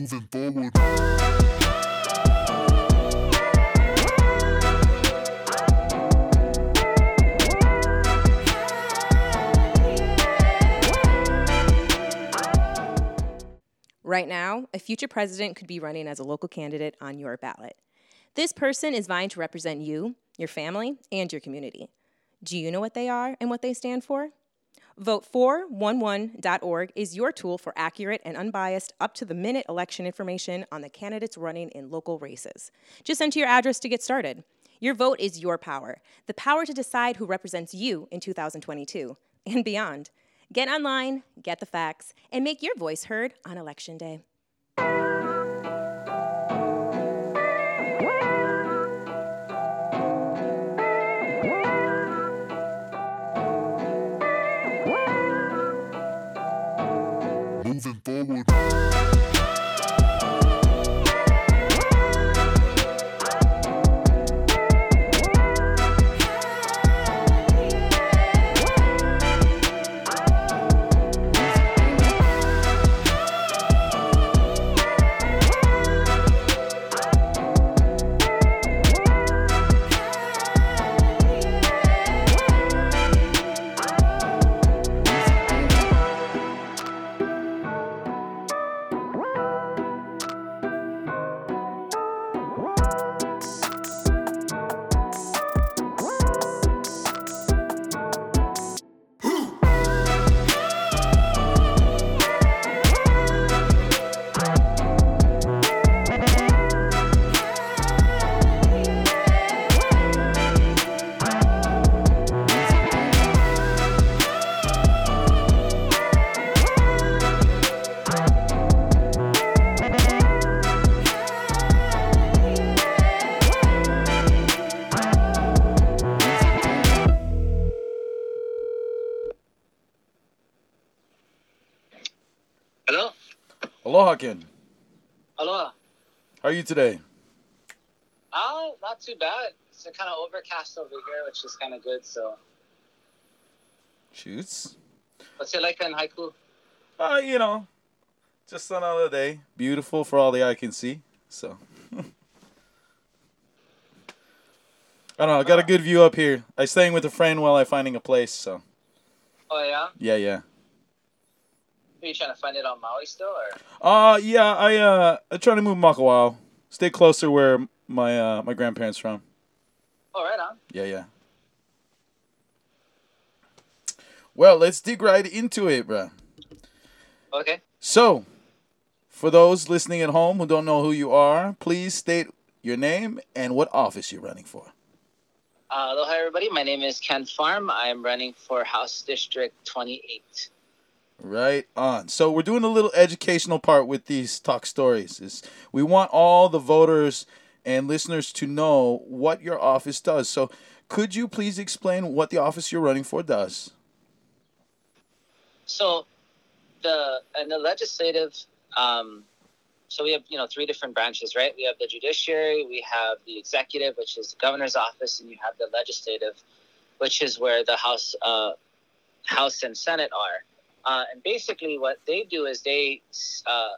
Moving forward. Right now, a future president could be running as a local candidate on your ballot. This person is vying to represent you, your family, and your community. Do you know what they are and what they stand for? Vote411.org is your tool for accurate and unbiased, up to the minute election information on the candidates running in local races. Just enter your address to get started. Your vote is your power, the power to decide who represents you in 2022 and beyond. Get online, get the facts, and make your voice heard on Election Day. Moving forward. Aloha, Aloha. How are you today? Oh, not too bad. It's kind of overcast over here, which is kind of good. So, Shoots. what's it like in Haiku? Uh, you know, just another day. Beautiful for all the eye can see. So. I don't know. I got a good view up here. I staying with a friend while I finding a place. So. Oh yeah, Yeah, yeah. Are you trying to find it on Maui still, or? Uh, yeah. I uh, I trying to move Makawao. Stay closer where my uh my grandparents from. Oh, right on. Yeah, yeah. Well, let's dig right into it, bruh. Okay. So, for those listening at home who don't know who you are, please state your name and what office you're running for. Uh, aloha, everybody. My name is Ken Farm. I'm running for House District 28. Right on. So we're doing a little educational part with these talk stories. Is we want all the voters and listeners to know what your office does. So could you please explain what the office you're running for does? So, the in the legislative, um, so we have you know three different branches, right? We have the judiciary, we have the executive, which is the governor's office, and you have the legislative, which is where the House, uh, House and Senate are. Uh, and basically, what they do is they uh,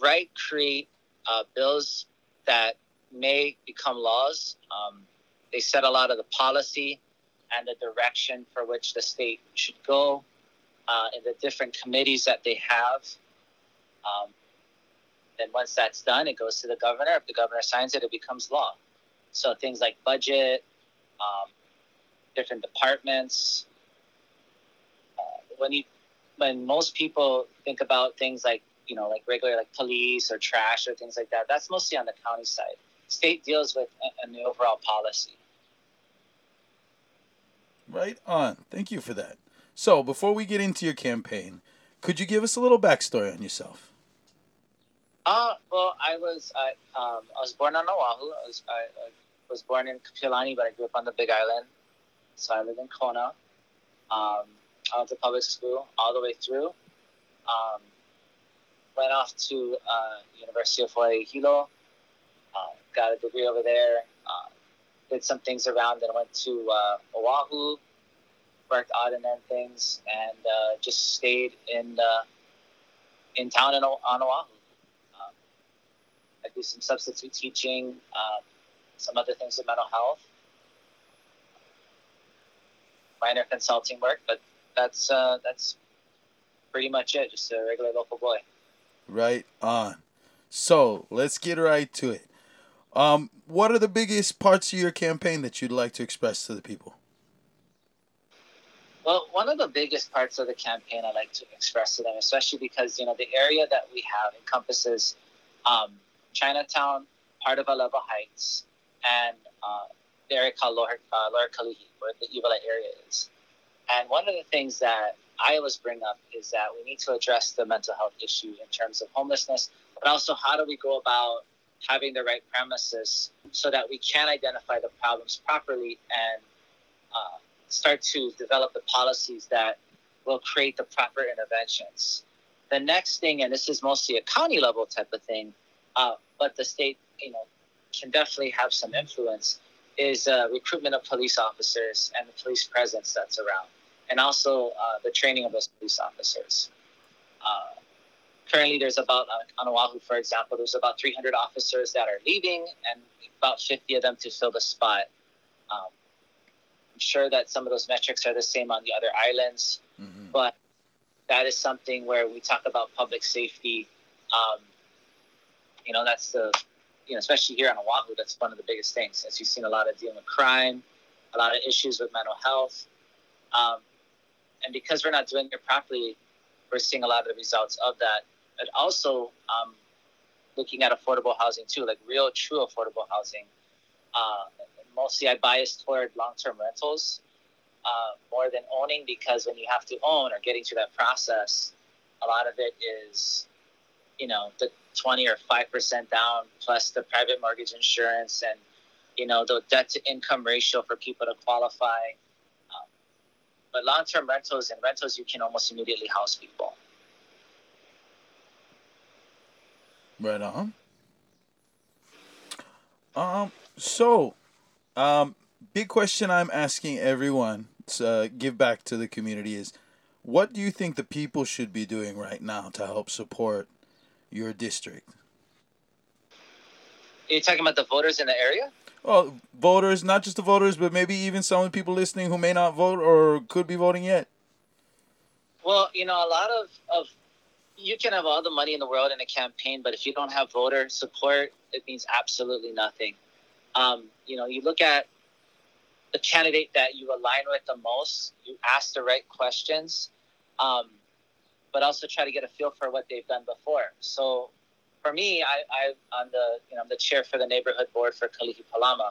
write, create uh, bills that may become laws. Um, they set a lot of the policy and the direction for which the state should go uh, in the different committees that they have. Um, then once that's done, it goes to the governor. If the governor signs it, it becomes law. So things like budget, um, different departments. Uh, when you, when most people think about things like you know like regular like police or trash or things like that, that's mostly on the county side. State deals with the overall policy. Right on. Thank you for that. So before we get into your campaign, could you give us a little backstory on yourself? Uh, well, I was I um I was born on Oahu. I was I, I was born in Kapiolani, but I grew up on the Big Island. So I live in Kona. Um, Went to public school all the way through. Um, went off to uh, University of Hawaii Hilo. Uh, got a degree over there. Uh, did some things around, then went to uh, Oahu. Worked odd and end things, and uh, just stayed in uh, in town in, O- on Oahu I do some substitute teaching, um, some other things with mental health, minor consulting work, but that's uh, that's pretty much it. Just a regular local boy. Right on. So let's get right to it. Um, what are the biggest parts of your campaign that you'd like to express to the people? Well, one of the biggest parts of the campaign I like to express to them, especially because you know the area that we have encompasses um, Chinatown, part of Alewa Heights, and uh, the area called Lower, uh, Lower Kalihi, where the Iwilei area is. And one of the things that I always bring up is that we need to address the mental health issue in terms of homelessness, but also how do we go about having the right premises so that we can identify the problems properly and uh, start to develop the policies that will create the proper interventions. The next thing, and this is mostly a county level type of thing, uh, but the state, you know, can definitely have some influence, is uh, recruitment of police officers and the police presence that's around, and also uh, the training of those police officers. Uh, currently, there's about uh, on Oahu, for example, there's about 300 officers that are leaving, and about 50 of them to fill the spot. Um, I'm sure that some of those metrics are the same on the other islands, Mm-hmm. but that is something where we talk about public safety. Um, you know, that's the, you know, especially here on Oahu, that's one of the biggest things. As you've seen a lot of dealing with crime, a lot of issues with mental health. Um, and because we're not doing it properly, we're seeing a lot of the results of that. But also um, looking at affordable housing too, like real, true affordable housing. Uh, mostly I bias toward long-term rentals uh, more than owning because when you have to own or getting through that process, a lot of it is, you know, the 20 or 5% down plus the private mortgage insurance and, you know, the debt to income ratio for people to qualify. But long term rentals and rentals, you can almost immediately house people. Right on. Um. So, um, big question I'm asking everyone to give back to the community is, what do you think the people should be doing right now to help support your district? Are you talking about the voters in the area? Well, voters, not just the voters, but maybe even some of the people listening who may not vote or could be voting yet. Well, you know, a lot of, of you can have all the money in the world in a campaign, but if you don't have voter support, it means absolutely nothing. Um, you know, you look at the candidate that you align with the most, you ask the right questions, um, but also try to get a feel for what they've done before. So for me, I, I'm the you know I'm the chair for the neighborhood board for Kalihi Palama.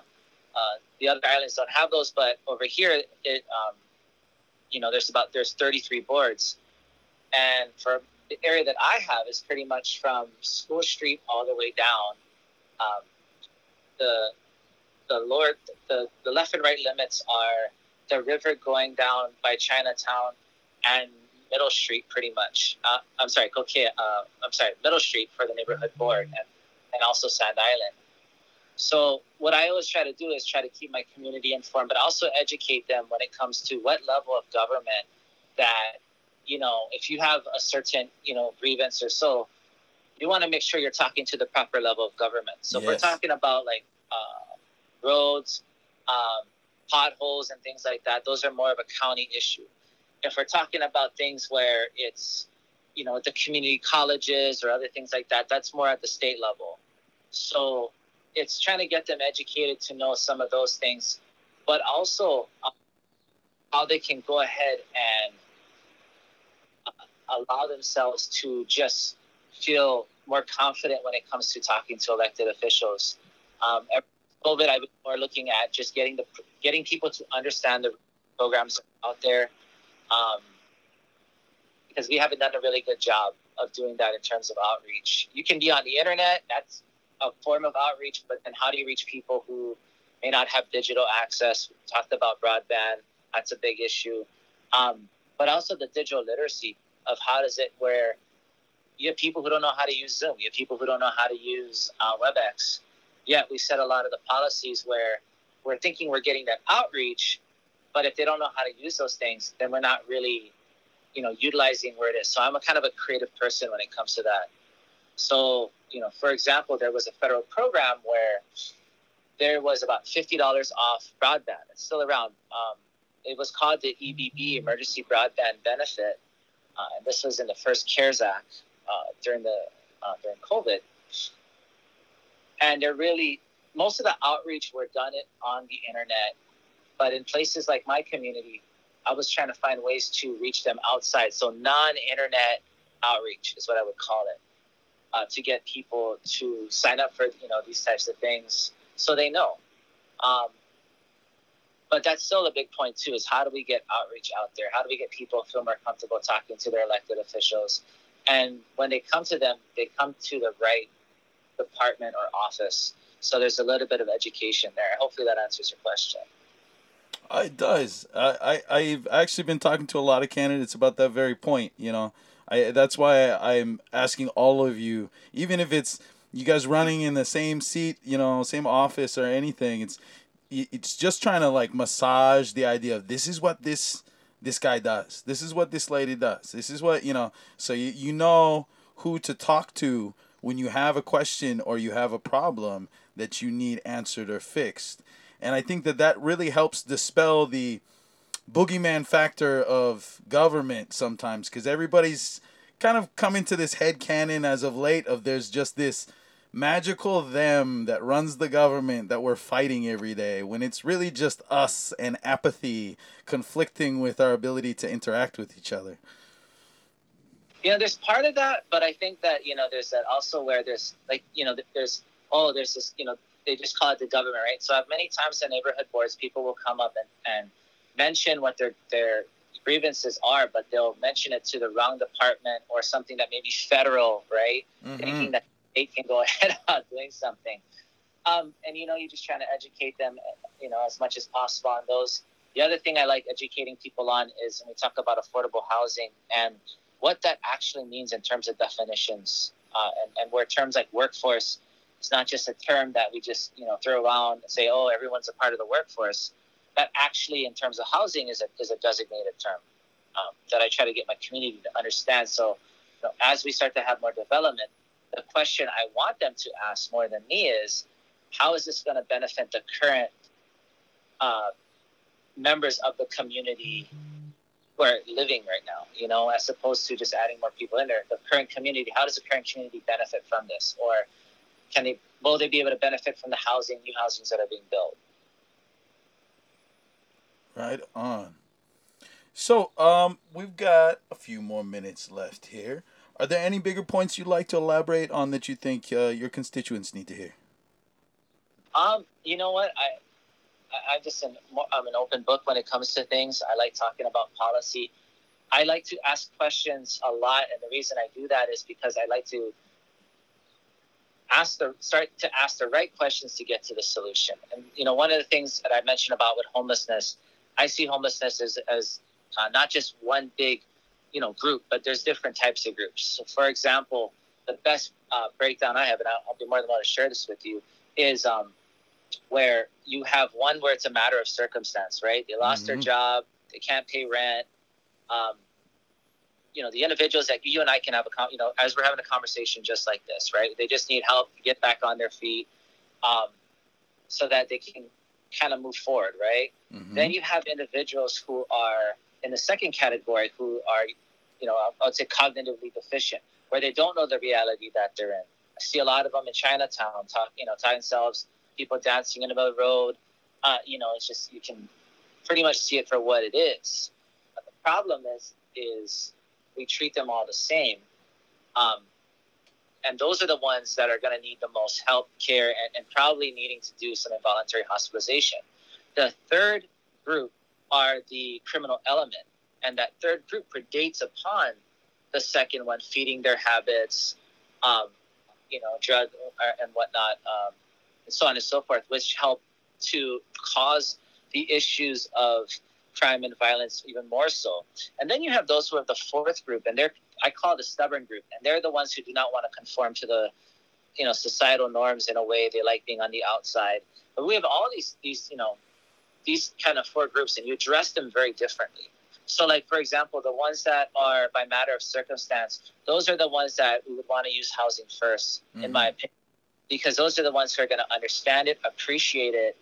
Uh, the other islands don't have those, but over here, it um, you know there's about there's 33 boards, and for the area that I have is pretty much from School Street all the way down. Um, the the lower the, the left and right limits are the river going down by Chinatown and Middle Street, pretty much. Uh, I'm sorry, Kokea. Uh, I'm sorry, Middle Street for the neighborhood board, and and also Sand Island. So what I always try to do is try to keep my community informed, but also educate them when it comes to what level of government that you know, if you have a certain, you know, grievance or so, you want to make sure you're talking to the proper level of government. So if we're talking about like uh, roads, um, potholes, and things like that. Those are more of a county issue. If we're talking about things where it's, you know, the community colleges or other things like that, that's more at the state level. So it's trying to get them educated to know some of those things, but also uh, how they can go ahead and uh, allow themselves to just feel more confident when it comes to talking to elected officials. Um, COVID, I've been more looking at just getting the getting people to understand the programs out there, um, because we haven't done a really good job of doing that in terms of outreach. You can be on the internet; that's a form of outreach, but then how do you reach people who may not have digital access? We talked about broadband; that's a big issue. Um, but also the digital literacy of how does it where you have people who don't know how to use Zoom, you have people who don't know how to use uh, WebEx. Yet we set a lot of the policies where we're thinking we're getting that outreach, but if they don't know how to use those things, then we're not really, you know, utilizing where it is. So I'm a kind of a creative person when it comes to that. So you know, for example, there was a federal program where there was about fifty dollars off broadband. It's still around. Um, it was called the EBB Emergency Broadband Benefit, uh, and this was in the first CARES Act uh, during the uh, during COVID. And they're really most of the outreach were done it on the internet, but in places like my community, I was trying to find ways to reach them outside. So non-internet outreach is what I would call it, uh, to get people to sign up for you know these types of things so they know. Um, but that's still a big point too is how do we get outreach out there? How do we get people feel more comfortable talking to their elected officials? And when they come to them they come to the right department or office. So there's a little bit of education there. Hopefully that answers your question Oh, it does. I, I I've actually been talking to a lot of candidates about that very point. You know, I that's why I, I'm asking all of you, even if it's you guys running in the same seat, you know, same office or anything. It's it's just trying to like massage the idea of this is what this this guy does. This is what this lady does. This is what you know. So you you know who to talk to when you have a question or you have a problem that you need answered or fixed. And I think that that really helps dispel the boogeyman factor of government sometimes because everybody's kind of come into this head canon as of late of there's just this magical them that runs the government that we're fighting every day when it's really just us and apathy conflicting with our ability to interact with each other. you know there's part of that but i think that you know there's that also where there's like you know there's oh there's this you know they just call it the government right? So many times in neighborhood boards people will come up and, and mention what their their grievances are but they'll mention it to the wrong department or something that may be federal right? Mhm. thinking that they can go ahead about doing something. Um, and you know you're just trying to educate them you know as much as possible on those. The other thing i like educating people on is when we talk about affordable housing and what that actually means in terms of definitions uh, and, and where terms like workforce is not just a term that we just you know throw around and say oh everyone's a part of the workforce that actually in terms of housing is a, is a designated term um, that i try to get my community to understand so you know, as we start to have more development the question i want them to ask more than me is how is this going to benefit the current uh, members of the community who are living right now, you know, as opposed to just adding more people in there. The current community, how does the current community benefit from this? Or can they, will they be able to benefit from the housing, new housings that are being built? Right on. So, um, we've got a few more minutes left here. Are there any bigger points you'd like to elaborate on that you think uh, your constituents need to hear? Um, you know what? I, I, I'm just an, I'm an open book when it comes to things. I like talking about policy. I like to ask questions a lot, and the reason I do that is because I like to ask the start to ask the right questions to get to the solution. And you know, one of the things that I mentioned about with homelessness, I see homelessness as, as uh, not just one big, you know, group, but there's different types of groups. So, for example, the best uh, breakdown I have, and I'll, I'll be more than willing to share this with you, is um, where you have one where it's a matter of circumstance, right? They lost their Mhm. job, they can't pay rent. Um, you know, the individuals that you and I can have a, you know, as we're having a conversation just like this, right? They just need help to get back on their feet, um, so that they can kind of move forward, right? Mhm. Then you have individuals who are in the second category who are, you know, I would say cognitively deficient, where they don't know the reality that they're in. I see a lot of them in Chinatown, talk, you know, talking themselves, people dancing in the middle of the road. Uh, you know, it's just you can pretty much see it for what it is. But the problem is, is we treat them all the same, um, and those are the ones that are going to need the most help, care, and, and probably needing to do some involuntary hospitalization. The third group are the criminal element, and that third group predates upon the second one, feeding their habits, um, you know, drug uh, and whatnot, um, and so on and so forth, which help to cause the issues of crime and violence even more so. And then you have those who are the fourth group, and they're I call it the stubborn group, and they're the ones who do not want to conform to the you know societal norms in a way. They like being on the outside. But we have all these these you know these kind of four groups, and you address them very differently. So, like for example, the ones that are by matter of circumstance, those are the ones that we would want to use housing 1st in my opinion, because those are the ones who are going to understand it, appreciate it,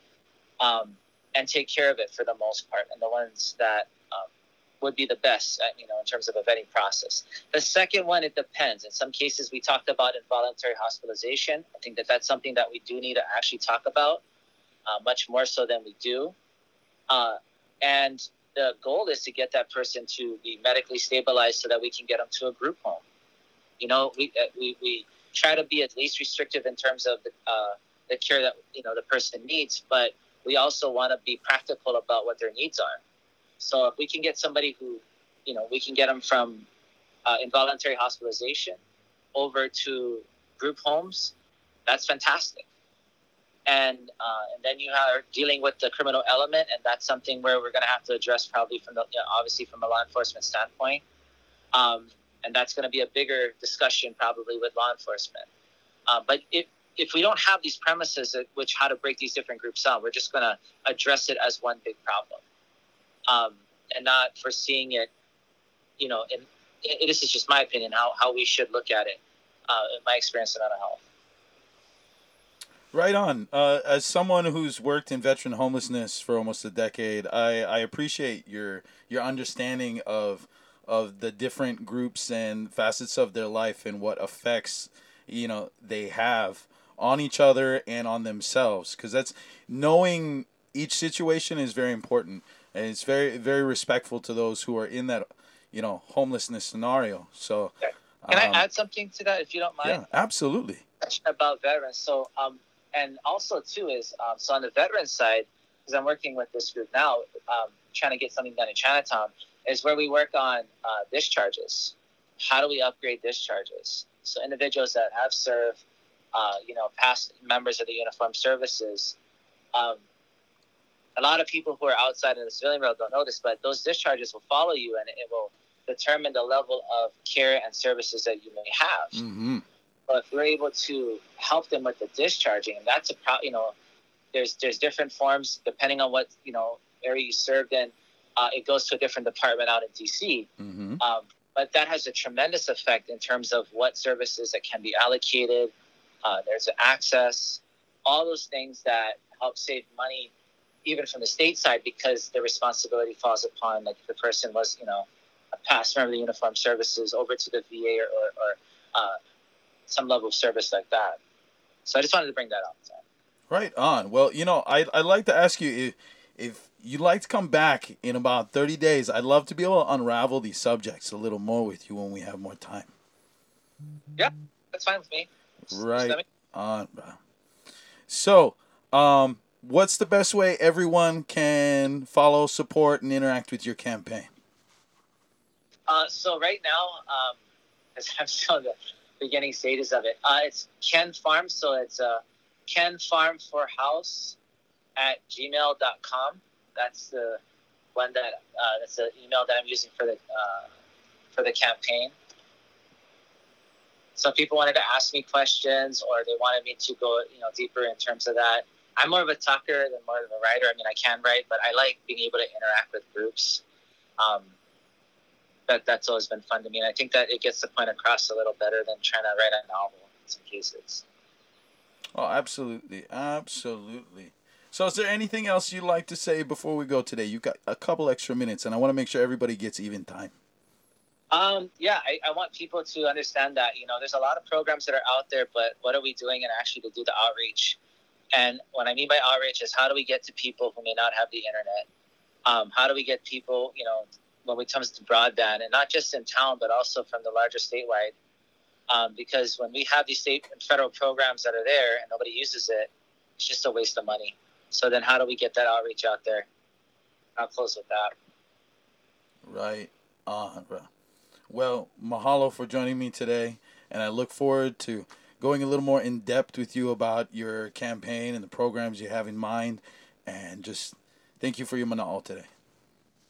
um, and take care of it for the most part, and the ones that um, would be the best, uh, you know, in terms of a vetting process. The second one, it depends. In some cases, we talked about involuntary hospitalization. I think that that's something that we do need to actually talk about, uh, much more so than we do. Uh, and the goal is to get that person to be medically stabilized so that we can get them to a group home. You know, we uh, we, we try to be at least restrictive in terms of the, uh, the care that you know the person needs, but we also want to be practical about what their needs are. So if we can get somebody who, you know, we can get them from uh, involuntary hospitalization over to group homes, that's fantastic. And uh, and then you are dealing with the criminal element, and that's something where we're going to have to address probably from the you know, obviously from a law enforcement standpoint. Um, and that's going to be a bigger discussion probably with law enforcement. Uh, but if if we don't have these premises at which how to break these different groups down, we're just going to address it as one big problem, um, and not foreseeing it. You know, and this is just my opinion how how we should look at it. Uh, in my experience in mental health. Right on. Uh, as someone who's worked in veteran homelessness for almost a decade, I, I appreciate your your understanding of of the different groups and facets of their life and what effects you know they have on each other and on themselves because that's knowing each situation is very important and it's very very respectful to those who are in that you know homelessness scenario so Can um, I add something to that, if you don't mind? yeah absolutely about veterans. So, um, and also too is um, so on the veteran side, because I'm working with this group now, um, trying to get something done in Chinatown, is where we work on uh, discharges. How do we upgrade discharges? So individuals that have served, uh, you know, past members of the uniformed services. Um, a lot of people who are outside of the civilian world don't know this, but those discharges will follow you, and it will determine the level of care and services that you may have mm-hmm. but if we're able to help them with the discharging, and that's a pro, you know, there's there's different forms depending on what you know area you served in. Uh, it goes to a different department out in DC, Mm-hmm. um, but that has a tremendous effect in terms of what services that can be allocated. Uh, there's access, all those things that help save money, even from the state side, because the responsibility falls upon like if the person was you know a past member of the uniformed services over to the VA or, or, or uh, some level of service like that. So I just wanted to bring that up. So. Right on. Well, you know, I I'd like to ask you if if you'd like to come back in about thirty days. I'd love to be able to unravel these subjects a little more with you when we have more time. Yeah, that's fine with me. Right on. So, um, what's the best way everyone can follow, support, and interact with your campaign? Uh, so right now, um, as I'm still in the beginning stages of it, uh, it's Ken Farm. So it's uh, Ken Farm for House at gmail.com. That's the one that uh, that's the email that I'm using for the uh, for the campaign. Some people wanted to ask me questions, or they wanted me to go, you know, deeper in terms of that. I'm more of a talker than more of a writer. I mean, I can write, but I like being able to interact with groups. Um, that that's always been fun to me, and I think that it gets the point across a little better than trying to write a novel in some cases. Oh, absolutely, absolutely. So, is there anything else you'd like to say before we go today? you've got a couple extra minutes, and I want to make sure everybody gets even time. Um, yeah, I, I want people to understand that you know there's a lot of programs that are out there, but what are we doing and actually to do the outreach? And what I mean by outreach is how do we get to people who may not have the internet? Um, how do we get people, you know, when it comes to broadband, and not just in town, but also from the larger statewide? Um, because when we have these state and federal programs that are there and nobody uses it, it's just a waste of money. So then, how do we get that outreach out there? I'll close with that. Right on. Well, mahalo for joining me today, and I look forward to going a little more in depth with you about your campaign and the programs you have in mind, and just thank you for your mana'o today.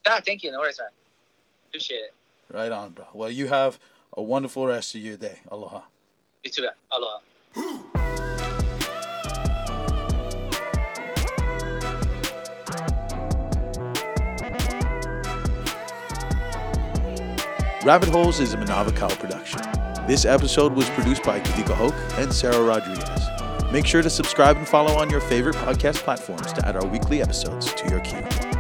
Yeah, thank you. No worries, man. Appreciate it. Right on, bro. Well, you have a wonderful rest of your day. Aloha. You too, man. Aloha. Rabbit Holes is a Manawa Kau production. This episode was produced by Kawika Hoke and Sarah Rodriguez. Make sure to subscribe and follow on your favorite podcast platforms to add our weekly episodes to your queue.